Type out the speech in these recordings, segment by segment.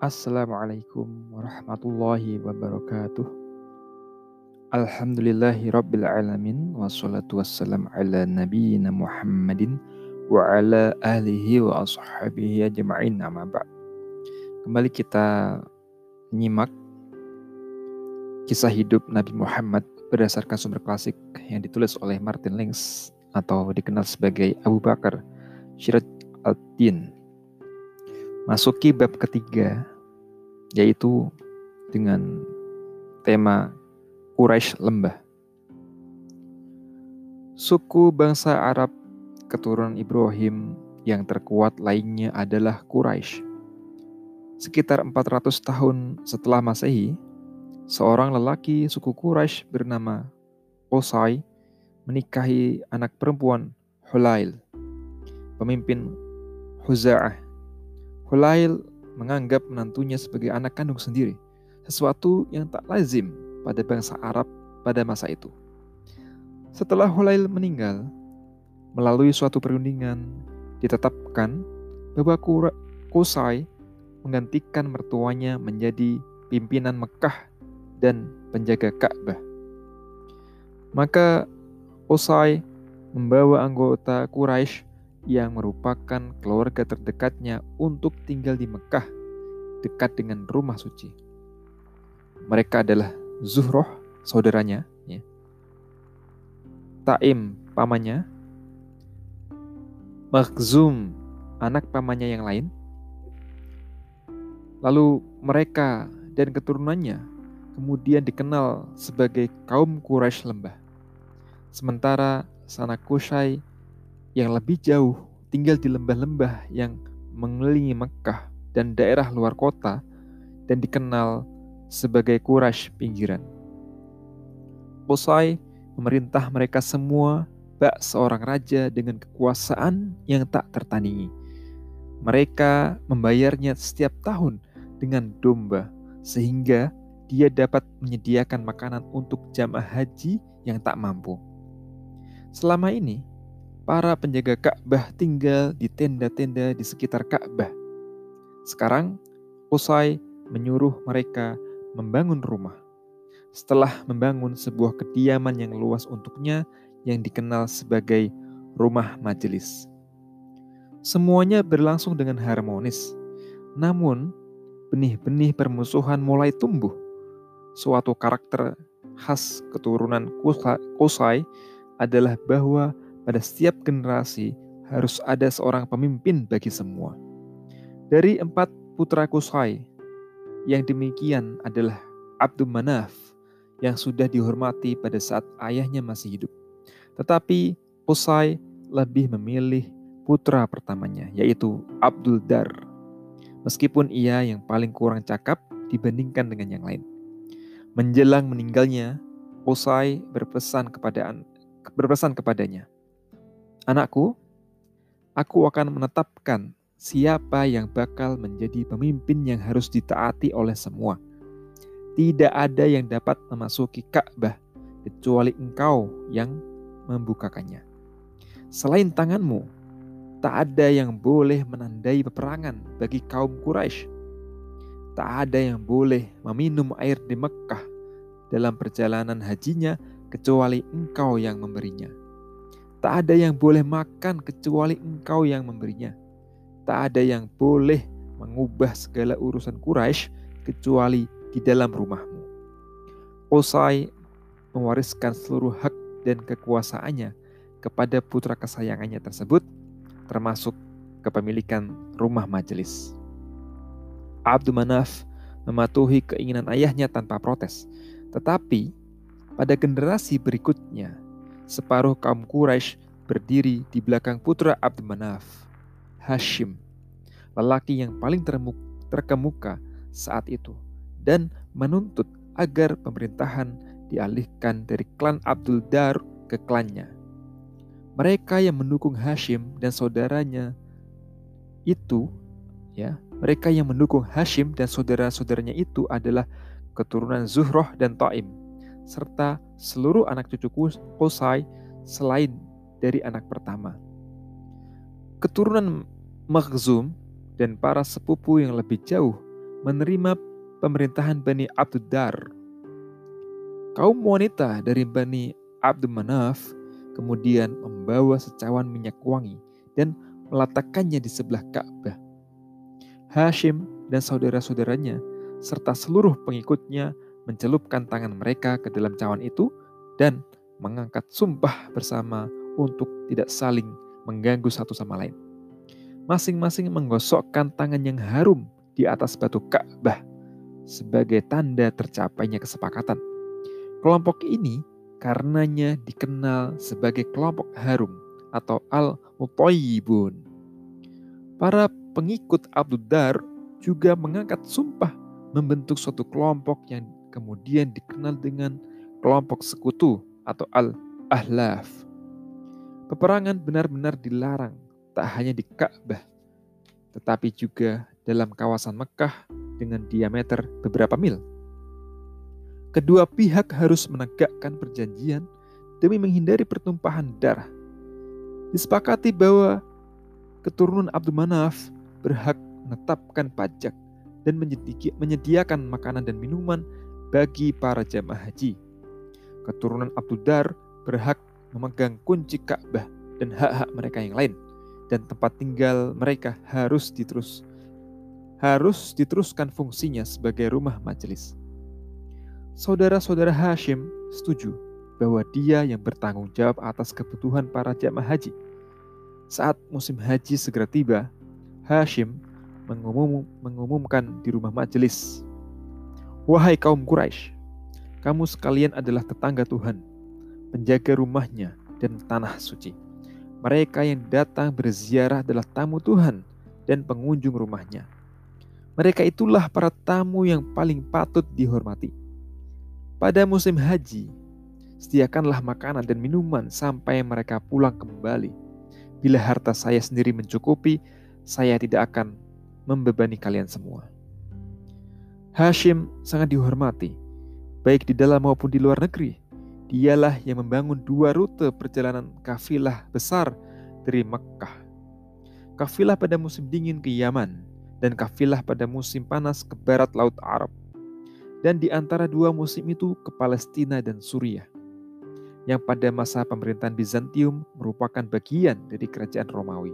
Assalamualaikum warahmatullahi wabarakatuh. Alhamdulillahi rabbil alamin wassalatu wassalam ala nabiyyina Muhammadin wa ala alihi wa ashabihi ajma'in amma ba'd. Kembali kita nyimak kisah hidup Nabi Muhammad berdasarkan sumber klasik yang ditulis oleh Martin Lings atau dikenal sebagai Abu Bakar Syiraj al-Din. Masuki bab ketiga, yaitu dengan tema Quraisy Lembah. Suku bangsa Arab keturunan Ibrahim yang terkuat lainnya adalah Quraisy. Sekitar 400 tahun setelah Masehi, seorang lelaki suku Quraisy bernama Qusay menikahi anak perempuan Hulail, pemimpin Huza'ah. Hulail menganggap menantunya sebagai anak kandung sendiri, sesuatu yang tak lazim pada bangsa Arab pada masa itu. Setelah Hulail meninggal, melalui suatu perundingan ditetapkan bahwa Qusay menggantikan mertuanya menjadi pimpinan Mekah dan penjaga Ka'bah. Maka Osai membawa anggota Quraisy yang merupakan keluarga terdekatnya untuk tinggal di Mekah dekat dengan rumah suci. Mereka adalah Zuhroh, saudaranya, ya. Taim, pamannya, Makhzum, anak pamannya yang lain. Lalu mereka dan keturunannya kemudian dikenal sebagai kaum Quraisy lembah. Sementara sanak Kusai yang lebih jauh tinggal di lembah-lembah yang mengelilingi Mekah dan daerah luar kota dan dikenal sebagai Quraisy pinggiran. Qusay memerintah mereka semua bak seorang raja dengan kekuasaan yang tak tertandingi. Mereka membayarnya setiap tahun dengan domba sehingga dia dapat menyediakan makanan untuk jamaah haji yang tak mampu. Selama ini, para penjaga Ka'bah tinggal di tenda-tenda di sekitar Ka'bah. Sekarang, Usai menyuruh mereka membangun rumah. Setelah membangun sebuah kediaman yang luas untuknya yang dikenal sebagai rumah majelis. Semuanya berlangsung dengan harmonis. Namun, benih-benih permusuhan mulai tumbuh suatu karakter khas keturunan Kusai adalah bahwa pada setiap generasi harus ada seorang pemimpin bagi semua. Dari empat putra Kusai, yang demikian adalah Abdul Manaf yang sudah dihormati pada saat ayahnya masih hidup. Tetapi Kusai lebih memilih putra pertamanya, yaitu Abdul Dar. Meskipun ia yang paling kurang cakap dibandingkan dengan yang lain. Menjelang meninggalnya, Usai berpesan kepada berpesan kepadanya, "Anakku, aku akan menetapkan siapa yang bakal menjadi pemimpin yang harus ditaati oleh semua. Tidak ada yang dapat memasuki Ka'bah kecuali engkau yang membukakannya. Selain tanganmu, tak ada yang boleh menandai peperangan bagi kaum Quraisy tak ada yang boleh meminum air di Mekah dalam perjalanan hajinya kecuali engkau yang memberinya. Tak ada yang boleh makan kecuali engkau yang memberinya. Tak ada yang boleh mengubah segala urusan Quraisy kecuali di dalam rumahmu. Osai mewariskan seluruh hak dan kekuasaannya kepada putra kesayangannya tersebut, termasuk kepemilikan rumah majelis. Abdul Manaf mematuhi keinginan ayahnya tanpa protes. Tetapi pada generasi berikutnya, separuh kaum Quraisy berdiri di belakang putra Abdul Manaf, Hashim, lelaki yang paling terkemuka saat itu, dan menuntut agar pemerintahan dialihkan dari klan Abdul Dar ke klannya. Mereka yang mendukung Hashim dan saudaranya itu ya mereka yang mendukung Hashim dan saudara-saudaranya itu adalah keturunan Zuhroh dan Taim, serta seluruh anak cucu Qusay selain dari anak pertama. Keturunan Makhzum dan para sepupu yang lebih jauh menerima pemerintahan Bani Abduddar. Kaum wanita dari Bani Abdul Manaf kemudian membawa secawan minyak wangi dan meletakkannya di sebelah Ka'bah. Hashim dan saudara-saudaranya serta seluruh pengikutnya mencelupkan tangan mereka ke dalam cawan itu dan mengangkat sumpah bersama untuk tidak saling mengganggu satu sama lain. Masing-masing menggosokkan tangan yang harum di atas batu Ka'bah sebagai tanda tercapainya kesepakatan. Kelompok ini karenanya dikenal sebagai kelompok harum atau al-mutayyibun. Para pengikut Abdul juga mengangkat sumpah membentuk suatu kelompok yang kemudian dikenal dengan kelompok sekutu atau al-ahlaf. Peperangan benar-benar dilarang tak hanya di Ka'bah, tetapi juga dalam kawasan Mekah dengan diameter beberapa mil. Kedua pihak harus menegakkan perjanjian demi menghindari pertumpahan darah. Disepakati bahwa keturunan Abdul Manaf berhak menetapkan pajak dan menyediakan makanan dan minuman bagi para jamaah haji. Keturunan Abdul Dar berhak memegang kunci Ka'bah dan hak-hak mereka yang lain dan tempat tinggal mereka harus diterus harus diteruskan fungsinya sebagai rumah majelis. Saudara-saudara Hashim setuju bahwa dia yang bertanggung jawab atas kebutuhan para jamaah haji. Saat musim haji segera tiba, Hashim mengumum, mengumumkan di rumah majelis, Wahai kaum Quraisy, kamu sekalian adalah tetangga Tuhan, penjaga rumahnya dan tanah suci. Mereka yang datang berziarah adalah tamu Tuhan dan pengunjung rumahnya. Mereka itulah para tamu yang paling patut dihormati. Pada musim haji, sediakanlah makanan dan minuman sampai mereka pulang kembali. Bila harta saya sendiri mencukupi, saya tidak akan membebani kalian semua. Hashim sangat dihormati, baik di dalam maupun di luar negeri. Dialah yang membangun dua rute perjalanan kafilah besar dari Mekkah. Kafilah pada musim dingin ke Yaman dan kafilah pada musim panas ke barat Laut Arab. Dan di antara dua musim itu ke Palestina dan Suriah, yang pada masa pemerintahan Bizantium merupakan bagian dari kerajaan Romawi.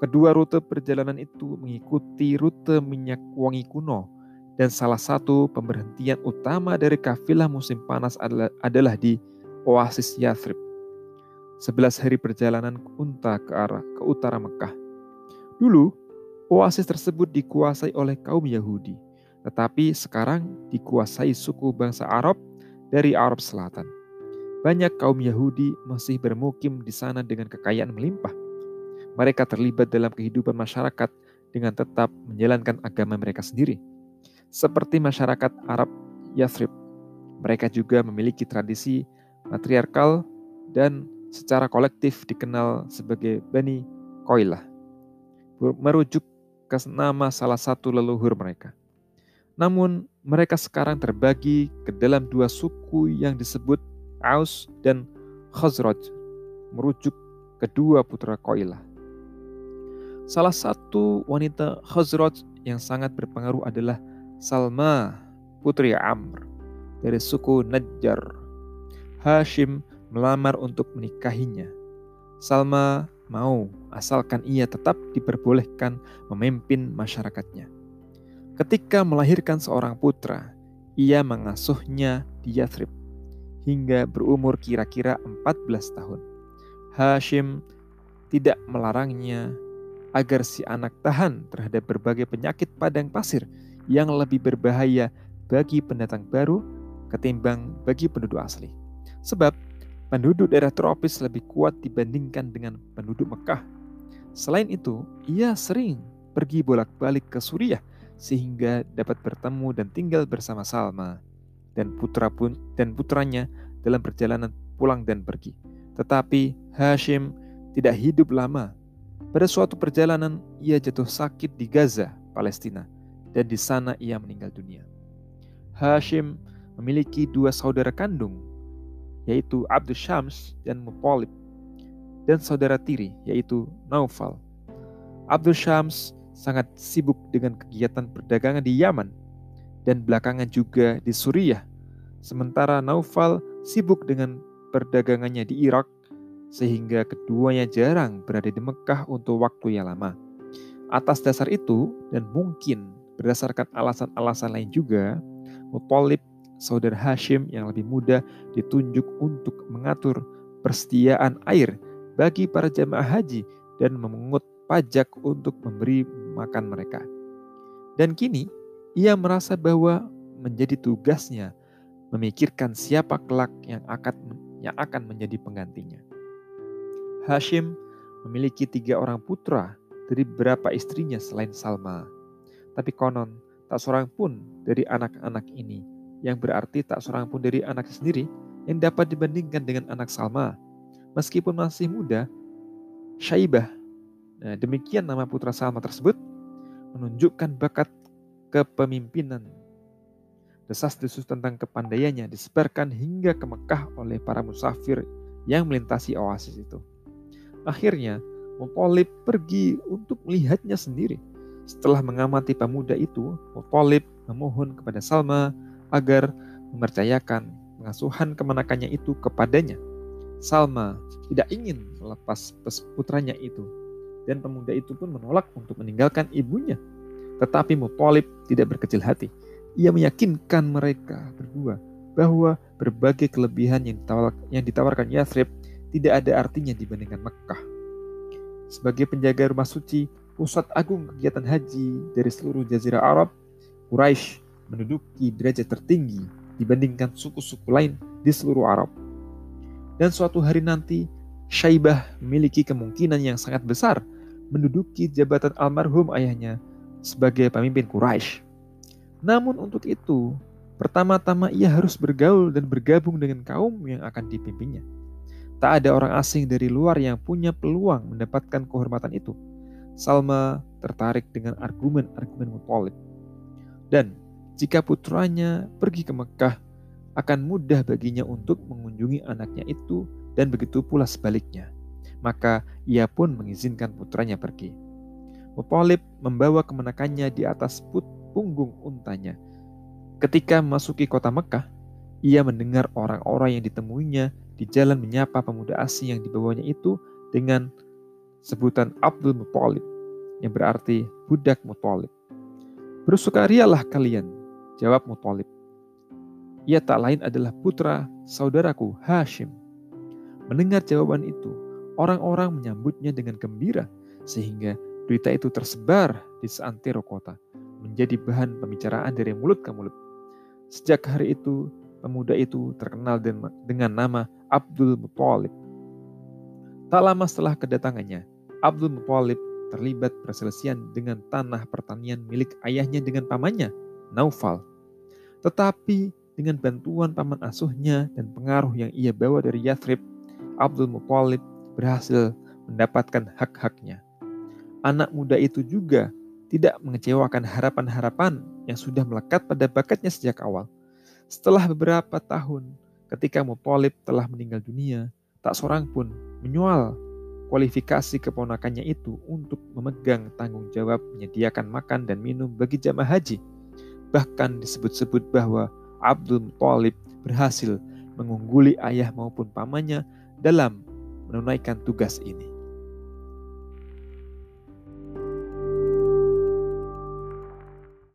Kedua rute perjalanan itu mengikuti rute minyak wangi kuno dan salah satu pemberhentian utama dari kafilah musim panas adalah, adalah di Oasis Yathrib. Sebelas hari perjalanan unta ke arah ke utara Mekah. Dulu, oasis tersebut dikuasai oleh kaum Yahudi, tetapi sekarang dikuasai suku bangsa Arab dari Arab Selatan. Banyak kaum Yahudi masih bermukim di sana dengan kekayaan melimpah mereka terlibat dalam kehidupan masyarakat dengan tetap menjalankan agama mereka sendiri. Seperti masyarakat Arab Yathrib, mereka juga memiliki tradisi matriarkal dan secara kolektif dikenal sebagai Bani Koilah, merujuk ke nama salah satu leluhur mereka. Namun, mereka sekarang terbagi ke dalam dua suku yang disebut Aus dan Khazraj, merujuk kedua putra Koilah. Salah satu wanita Khazraj yang sangat berpengaruh adalah Salma, putri Amr, dari suku Najjar. Hashim melamar untuk menikahinya. Salma mau asalkan ia tetap diperbolehkan memimpin masyarakatnya. Ketika melahirkan seorang putra, ia mengasuhnya di Yathrib hingga berumur kira-kira 14 tahun. Hashim tidak melarangnya agar si anak tahan terhadap berbagai penyakit padang pasir yang lebih berbahaya bagi pendatang baru ketimbang bagi penduduk asli. Sebab penduduk daerah tropis lebih kuat dibandingkan dengan penduduk Mekah. Selain itu, ia sering pergi bolak-balik ke Suriah sehingga dapat bertemu dan tinggal bersama Salma dan putra pun dan putranya dalam perjalanan pulang dan pergi. Tetapi Hashim tidak hidup lama pada suatu perjalanan, ia jatuh sakit di Gaza, Palestina, dan di sana ia meninggal dunia. Hashim memiliki dua saudara kandung, yaitu Abdul Syams dan Muttalib, dan saudara tiri, yaitu Naufal. Abdul Syams sangat sibuk dengan kegiatan perdagangan di Yaman dan belakangan juga di Suriah. Sementara Naufal sibuk dengan perdagangannya di Irak sehingga keduanya jarang berada di Mekah untuk waktu yang lama. Atas dasar itu dan mungkin berdasarkan alasan-alasan lain juga, Muthalib saudara Hashim yang lebih muda ditunjuk untuk mengatur persediaan air bagi para jamaah haji dan memungut pajak untuk memberi makan mereka. Dan kini ia merasa bahwa menjadi tugasnya memikirkan siapa kelak yang akan yang akan menjadi penggantinya. Hashim memiliki tiga orang putra dari beberapa istrinya selain Salma. Tapi konon tak seorang pun dari anak-anak ini, yang berarti tak seorang pun dari anak sendiri yang dapat dibandingkan dengan anak Salma. Meskipun masih muda, Syaibah Nah, demikian nama putra Salma tersebut menunjukkan bakat kepemimpinan. Desas-desus tentang kepandaiannya disebarkan hingga ke Mekah oleh para musafir yang melintasi oasis itu. Akhirnya, Muthalib pergi untuk melihatnya sendiri. Setelah mengamati pemuda itu, Muthalib memohon kepada Salma agar mempercayakan pengasuhan kemenakannya itu kepadanya. Salma tidak ingin melepas putranya itu dan pemuda itu pun menolak untuk meninggalkan ibunya. Tetapi Muthalib tidak berkecil hati. Ia meyakinkan mereka berdua bahwa berbagai kelebihan yang, ditawar, yang ditawarkan Yathrib tidak ada artinya dibandingkan Mekah. Sebagai penjaga rumah suci, pusat agung kegiatan haji dari seluruh jazirah Arab, Quraisy menduduki derajat tertinggi dibandingkan suku-suku lain di seluruh Arab. Dan suatu hari nanti, Syaibah memiliki kemungkinan yang sangat besar menduduki jabatan almarhum ayahnya sebagai pemimpin Quraisy. Namun untuk itu, pertama-tama ia harus bergaul dan bergabung dengan kaum yang akan dipimpinnya. Tak ada orang asing dari luar yang punya peluang mendapatkan kehormatan itu. Salma tertarik dengan argumen-argumen Muthalib. Dan jika putranya pergi ke Mekah, akan mudah baginya untuk mengunjungi anaknya itu dan begitu pula sebaliknya maka ia pun mengizinkan putranya pergi. Muthalib membawa kemenakannya di atas put punggung untanya. Ketika memasuki kota Mekah, ia mendengar orang-orang yang ditemuinya di jalan menyapa pemuda asing yang dibawanya itu dengan sebutan Abdul Muthalib, yang berarti budak Muthalib. Bersukarialah kalian, jawab Muthalib. Ia tak lain adalah putra saudaraku Hashim. Mendengar jawaban itu, Orang-orang menyambutnya dengan gembira, sehingga berita itu tersebar di seantero kota, menjadi bahan pembicaraan dari mulut ke mulut. Sejak hari itu, pemuda itu terkenal dengan nama Abdul Muthalib. Tak lama setelah kedatangannya, Abdul Muthalib terlibat perselisihan dengan tanah pertanian milik ayahnya dengan pamannya, Naufal. Tetapi dengan bantuan paman asuhnya dan pengaruh yang ia bawa dari Yathrib, Abdul Muthalib berhasil mendapatkan hak-haknya. Anak muda itu juga tidak mengecewakan harapan-harapan yang sudah melekat pada bakatnya sejak awal. Setelah beberapa tahun, ketika Muthalib telah meninggal dunia, tak seorang pun menyoal kualifikasi keponakannya itu untuk memegang tanggung jawab menyediakan makan dan minum bagi jamaah haji. Bahkan disebut-sebut bahwa Abdul Muthalib berhasil mengungguli ayah maupun pamannya dalam menunaikan tugas ini.